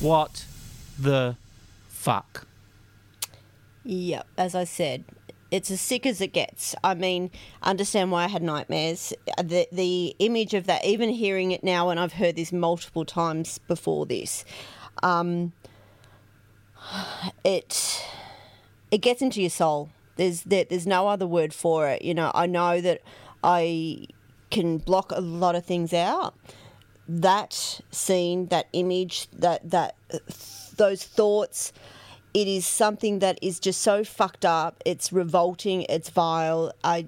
What the fuck? Yep, as I said, it's as sick as it gets. I mean, understand why I had nightmares. The the image of that, even hearing it now, and I've heard this multiple times before this, um, it it gets into your soul. There's there, there's no other word for it. You know, I know that I can block a lot of things out. That scene, that image, that that those thoughts it is something that is just so fucked up. It's revolting. It's vile. I,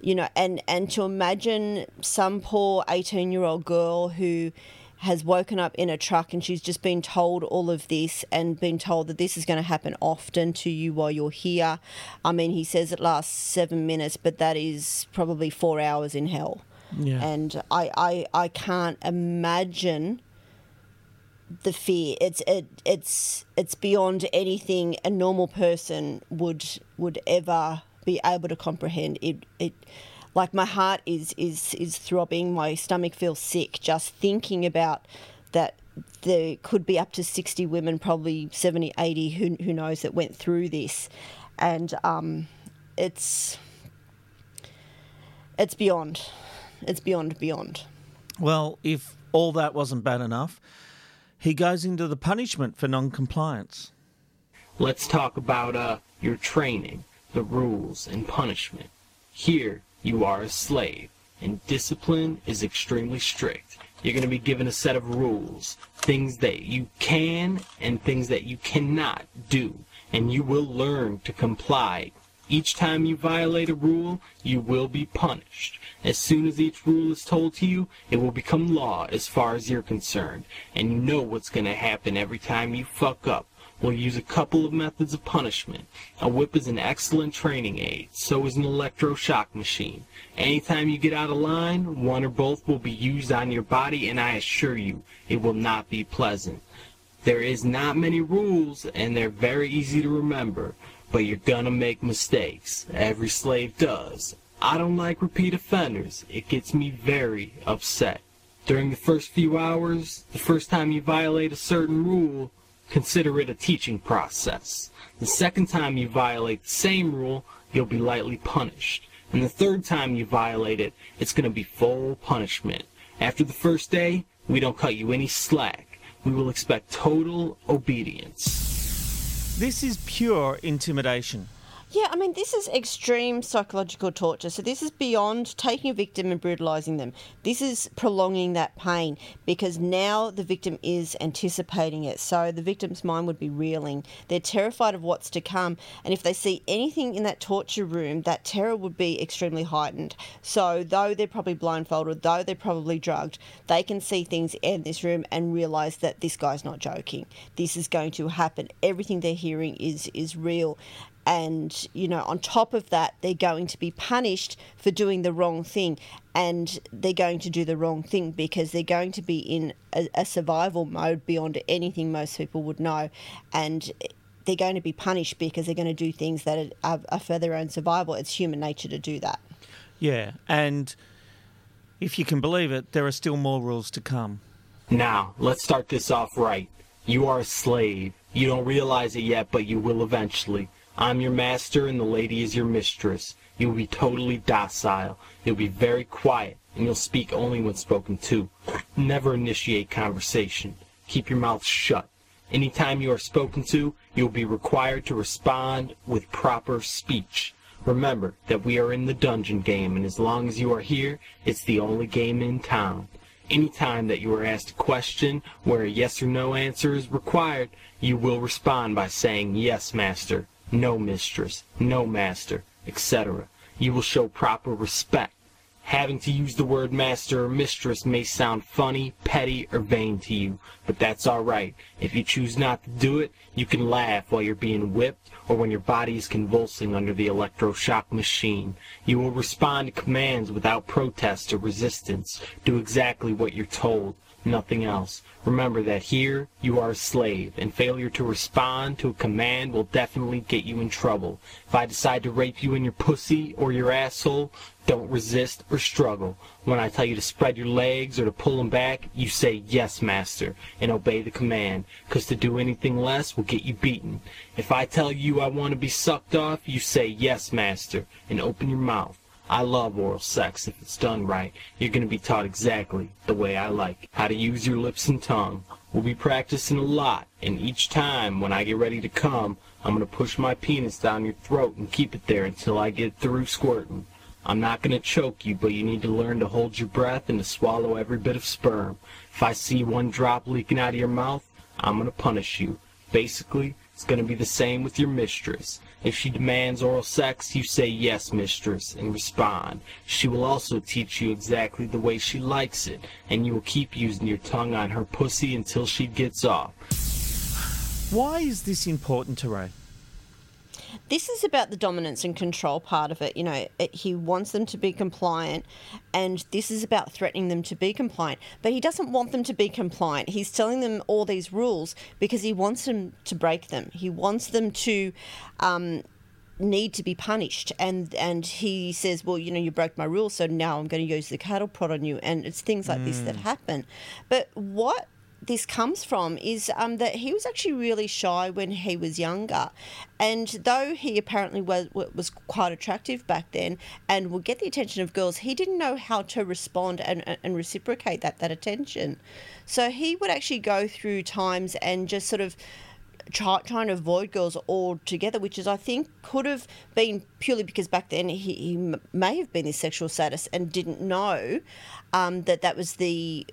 you know, and and to imagine some poor eighteen-year-old girl who has woken up in a truck and she's just been told all of this and been told that this is going to happen often to you while you're here. I mean, he says it lasts seven minutes, but that is probably four hours in hell. Yeah. And I, I, I can't imagine the fear. It's it, it's it's beyond anything a normal person would would ever be able to comprehend. It it like my heart is is is throbbing. My stomach feels sick just thinking about that. There could be up to 60 women, probably 70, 80, who, who knows, that went through this. And um, it's it's beyond. It's beyond beyond. Well, if all that wasn't bad enough, he goes into the punishment for non-compliance. Let's talk about uh, your training, the rules, and punishment. Here, you are a slave, and discipline is extremely strict. You're going to be given a set of rules, things that you can and things that you cannot do, and you will learn to comply. Each time you violate a rule, you will be punished. As soon as each rule is told to you, it will become law as far as you're concerned, and you know what's going to happen every time you fuck up. We'll use a couple of methods of punishment. A whip is an excellent training aid, so is an electroshock machine. Anytime you get out of line, one or both will be used on your body, and I assure you, it will not be pleasant. There is not many rules, and they're very easy to remember, but you're gonna make mistakes. Every slave does. I don't like repeat offenders. It gets me very upset. During the first few hours, the first time you violate a certain rule, consider it a teaching process. The second time you violate the same rule, you'll be lightly punished. And the third time you violate it, it's going to be full punishment. After the first day, we don't cut you any slack. We will expect total obedience. This is pure intimidation. Yeah, I mean, this is extreme psychological torture. So, this is beyond taking a victim and brutalising them. This is prolonging that pain because now the victim is anticipating it. So, the victim's mind would be reeling. They're terrified of what's to come. And if they see anything in that torture room, that terror would be extremely heightened. So, though they're probably blindfolded, though they're probably drugged, they can see things in this room and realise that this guy's not joking. This is going to happen. Everything they're hearing is, is real and you know on top of that they're going to be punished for doing the wrong thing and they're going to do the wrong thing because they're going to be in a, a survival mode beyond anything most people would know and they're going to be punished because they're going to do things that are, are for their own survival it's human nature to do that Yeah, and if you can believe it, there are still more rules to come. Now, let's start this off right. You are a slave. You don't realize it yet, but you will eventually. I'm your master and the lady is your mistress. You will be totally docile. You'll be very quiet, and you'll speak only when spoken to. Never initiate conversation. Keep your mouth shut. Anytime you are spoken to, you will be required to respond with proper speech. Remember that we are in the dungeon game, and as long as you are here, it's the only game in town. Any time that you are asked a question where a yes or no answer is required, you will respond by saying, Yes, master, no, mistress, no, master, etc. You will show proper respect. Having to use the word master or mistress may sound funny, petty, or vain to you, but that's alright. If you choose not to do it, you can laugh while you're being whipped or when your body is convulsing under the electroshock machine. You will respond to commands without protest or resistance. Do exactly what you're told, nothing else. Remember that here you are a slave, and failure to respond to a command will definitely get you in trouble. If I decide to rape you in your pussy or your asshole, don't resist or struggle. When I tell you to spread your legs or to pull them back, you say yes, master, and obey the command, 'cause to do anything less will get you beaten. If I tell you I want to be sucked off, you say yes, master, and open your mouth. I love oral sex if it's done right. You're going to be taught exactly the way I like how to use your lips and tongue. We'll be practicing a lot, and each time when I get ready to come, I'm going to push my penis down your throat and keep it there until I get through squirting. I'm not going to choke you, but you need to learn to hold your breath and to swallow every bit of sperm. If I see one drop leaking out of your mouth, I'm going to punish you. Basically, It's going to be the same with your mistress. If she demands oral sex, you say yes, mistress, and respond. She will also teach you exactly the way she likes it, and you will keep using your tongue on her pussy until she gets off. Why is this important to Ray? This is about the dominance and control part of it. You know, it, he wants them to be compliant, and this is about threatening them to be compliant. But he doesn't want them to be compliant. He's telling them all these rules because he wants them to break them. He wants them to. Um, need to be punished and and he says well you know you broke my rules so now i'm going to use the cattle prod on you and it's things like this that Mm. happen but what this comes from is um, that he was actually really shy when he was younger, and though he apparently was was quite attractive back then and would get the attention of girls, he didn't know how to respond and, and reciprocate that that attention. So he would actually go through times and just sort of try, trying to avoid girls altogether, which is, I think, could have been purely because back then he, he may have been this sexual status and didn't know um, that that was the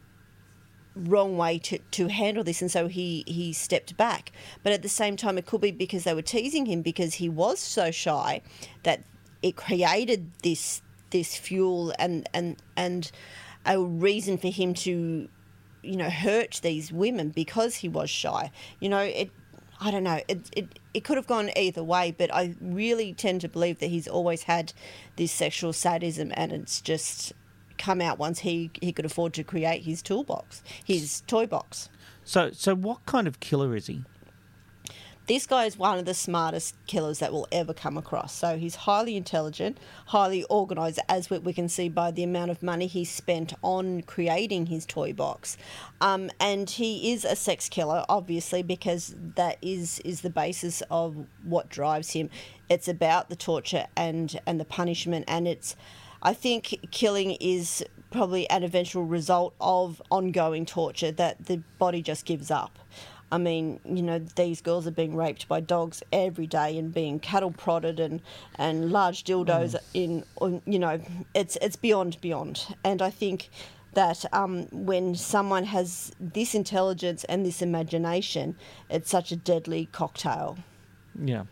wrong way to, to handle this and so he he stepped back but at the same time it could be because they were teasing him because he was so shy that it created this this fuel and and and a reason for him to you know hurt these women because he was shy you know it I don't know. It, it it could have gone either way, but I really tend to believe that he's always had this sexual sadism, and it's just come out once he he could afford to create his toolbox, his toy box. So, so what kind of killer is he? This guy is one of the smartest killers that will ever come across. So he's highly intelligent, highly organized, as we, we can see by the amount of money he spent on creating his toy box. Um, and he is a sex killer, obviously, because that is is the basis of what drives him. It's about the torture and and the punishment, and it's. I think killing is probably an eventual result of ongoing torture that the body just gives up. I mean, you know, these girls are being raped by dogs every day and being cattle prodded and, and large dildos in, on- you know, it's it's beyond beyond. And I think that um, when someone has this intelligence and this imagination, it's such a deadly cocktail. Yeah.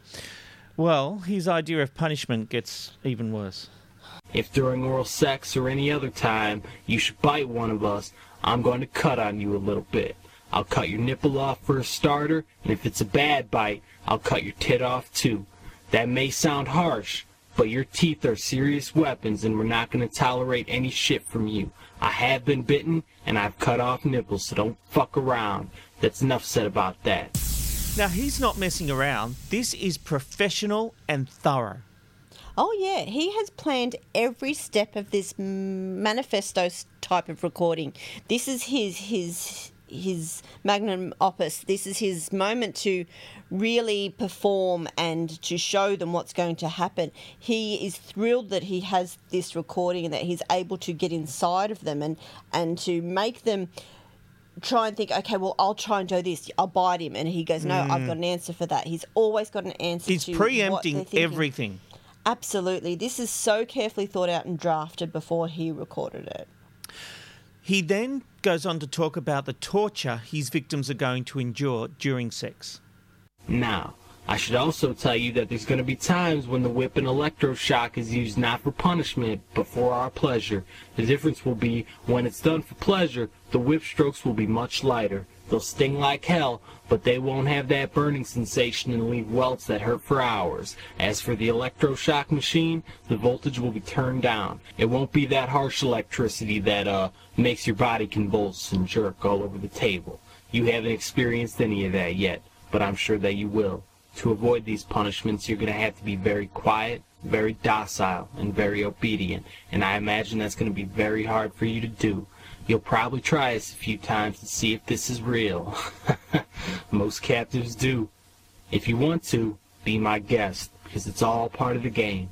Well, his idea of punishment gets even worse. If during oral sex or any other time you should bite one of us, I'm going to cut on you a little bit. I'll cut your nipple off for a starter, and if it's a bad bite, I'll cut your tit off too. That may sound harsh, but your teeth are serious weapons and we're not going to tolerate any shit from you. I have been bitten and I've cut off nipples, so don't fuck around. That's enough said about that. Now, he's not messing around. This is professional and thorough. Oh yeah, he has planned every step of this manifesto type of recording. This is his his his magnum opus. This is his moment to really perform and to show them what's going to happen. He is thrilled that he has this recording and that he's able to get inside of them and and to make them try and think, okay, well, I'll try and do this. I'll bite him, and he goes, no, I've Mm. got an answer for that. He's always got an answer. He's preempting everything. Absolutely. This is so carefully thought out and drafted before he recorded it. He then goes on to talk about the torture his victims are going to endure during sex. Now, I should also tell you that there's going to be times when the whip and electroshock is used not for punishment, but for our pleasure. The difference will be when it's done for pleasure, the whip strokes will be much lighter. They'll sting like hell, but they won't have that burning sensation and leave welts that hurt for hours. As for the electroshock machine, the voltage will be turned down. It won't be that harsh electricity that, uh, makes your body convulse and jerk all over the table. You haven't experienced any of that yet, but I'm sure that you will. To avoid these punishments, you're going to have to be very quiet, very docile, and very obedient, and I imagine that's going to be very hard for you to do. You'll probably try this a few times to see if this is real. Most captives do. If you want to, be my guest, because it's all part of the game.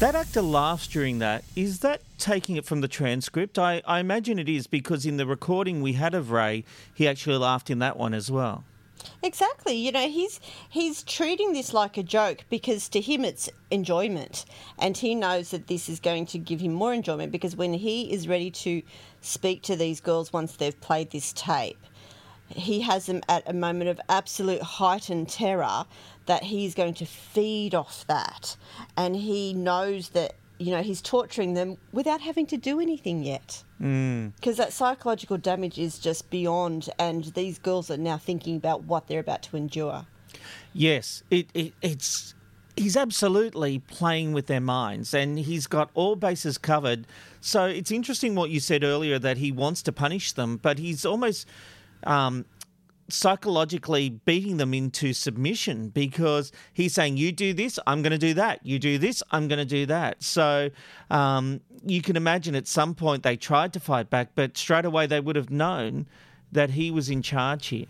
That actor laughs during that. Is that taking it from the transcript? I, I imagine it is because in the recording we had of Ray, he actually laughed in that one as well. Exactly. You know, he's he's treating this like a joke because to him it's enjoyment, and he knows that this is going to give him more enjoyment because when he is ready to speak to these girls once they've played this tape, he has them at a moment of absolute heightened terror that he's going to feed off that. And he knows that, you know, he's torturing them without having to do anything yet. Mm. Because that psychological damage is just beyond, and these girls are now thinking about what they're about to endure. Yes, it, it it's he's absolutely playing with their minds, and he's got all bases covered. So it's interesting what you said earlier that he wants to punish them, but he's almost um, psychologically beating them into submission because he's saying, "You do this, I'm going to do that. You do this, I'm going to do that." So um, you can imagine at some point they tried to fight back, but straight away they would have known that he was in charge here.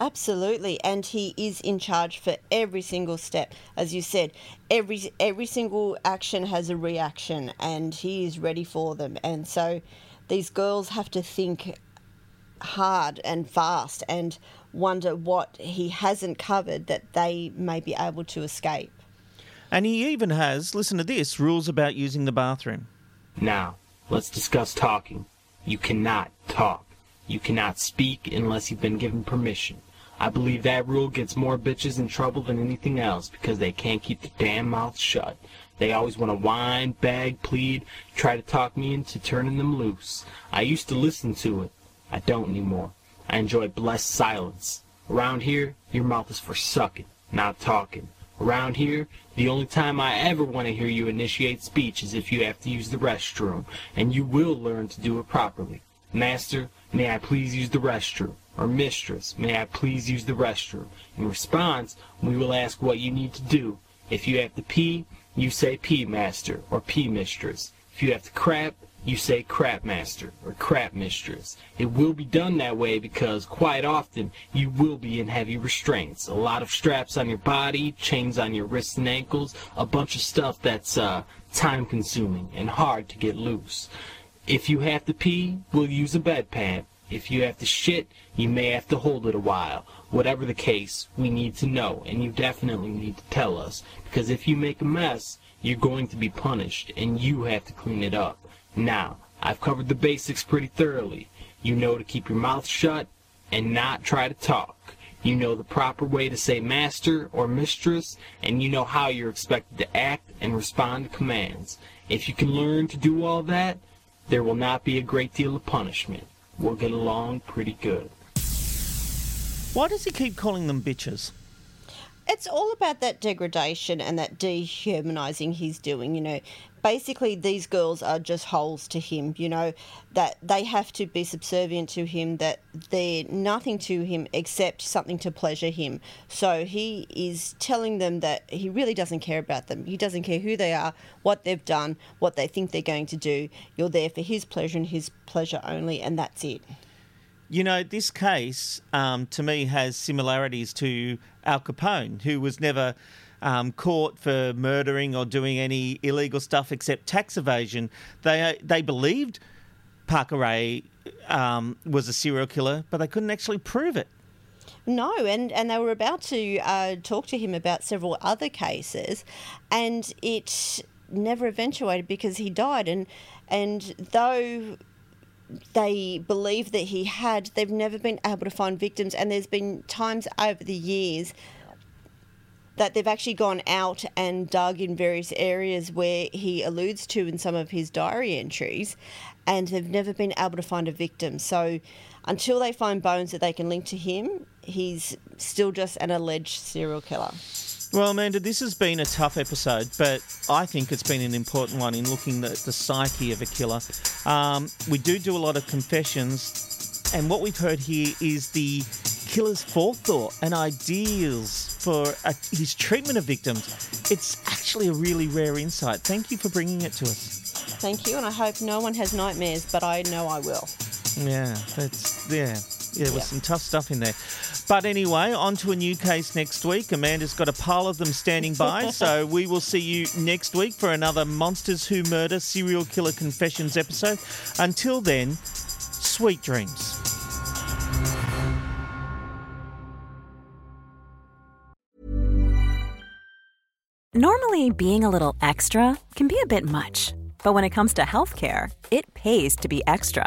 Absolutely, and he is in charge for every single step. As you said, every every single action has a reaction, and he is ready for them. And so, these girls have to think hard and fast and wonder what he hasn't covered that they may be able to escape. And he even has, listen to this, rules about using the bathroom. Now, let's discuss talking. You cannot talk. You cannot speak unless you've been given permission. I believe that rule gets more bitches in trouble than anything else because they can't keep their damn mouths shut. They always want to whine, beg, plead, try to talk me into turning them loose. I used to listen to it. I don't anymore. I enjoy blessed silence. Around here, your mouth is for sucking, not talking. Around here, the only time I ever want to hear you initiate speech is if you have to use the restroom, and you will learn to do it properly. Master, may I please use the restroom? Or mistress, may I please use the restroom? In response, we will ask what you need to do. If you have to pee, you say pee master or pee mistress. If you have to crap, you say crap master or crap mistress. It will be done that way because quite often you will be in heavy restraints. A lot of straps on your body, chains on your wrists and ankles, a bunch of stuff that's uh, time consuming and hard to get loose. If you have to pee, we'll use a bedpan. If you have to shit, you may have to hold it a while. Whatever the case, we need to know, and you definitely need to tell us, because if you make a mess, you're going to be punished, and you have to clean it up. Now, I've covered the basics pretty thoroughly. You know to keep your mouth shut and not try to talk. You know the proper way to say master or mistress, and you know how you're expected to act and respond to commands. If you can learn to do all that, there will not be a great deal of punishment. We'll get along pretty good. Why does he keep calling them bitches? It's all about that degradation and that dehumanizing he's doing, you know. Basically, these girls are just holes to him, you know, that they have to be subservient to him, that they're nothing to him except something to pleasure him. So he is telling them that he really doesn't care about them. He doesn't care who they are, what they've done, what they think they're going to do. You're there for his pleasure and his pleasure only, and that's it. You know, this case um, to me has similarities to Al Capone, who was never um, caught for murdering or doing any illegal stuff except tax evasion. They they believed Parker Ray um, was a serial killer, but they couldn't actually prove it. No, and, and they were about to uh, talk to him about several other cases, and it never eventuated because he died. And and though they believe that he had, they've never been able to find victims. And there's been times over the years that they've actually gone out and dug in various areas where he alludes to in some of his diary entries, and they've never been able to find a victim. So until they find bones that they can link to him, he's still just an alleged serial killer. Well, Amanda, this has been a tough episode, but I think it's been an important one in looking at the psyche of a killer. Um, we do do a lot of confessions, and what we've heard here is the killer's forethought and ideals for uh his treatment of victims. It's actually a really rare insight. Thank you for bringing it to us. Thank you, and I hope no one has nightmares, but I know I will. Yeah, that's yeah. Yeah, there was some tough stuff in there. But anyway, on to a new case next week. Amanda's got a pile of them standing by, so we will see you next week for another Monsters Who Murder Serial Killer Confessions episode. Until then, sweet dreams. Normally, being a little extra can be a bit much, but when it comes to healthcare, it pays to be extra.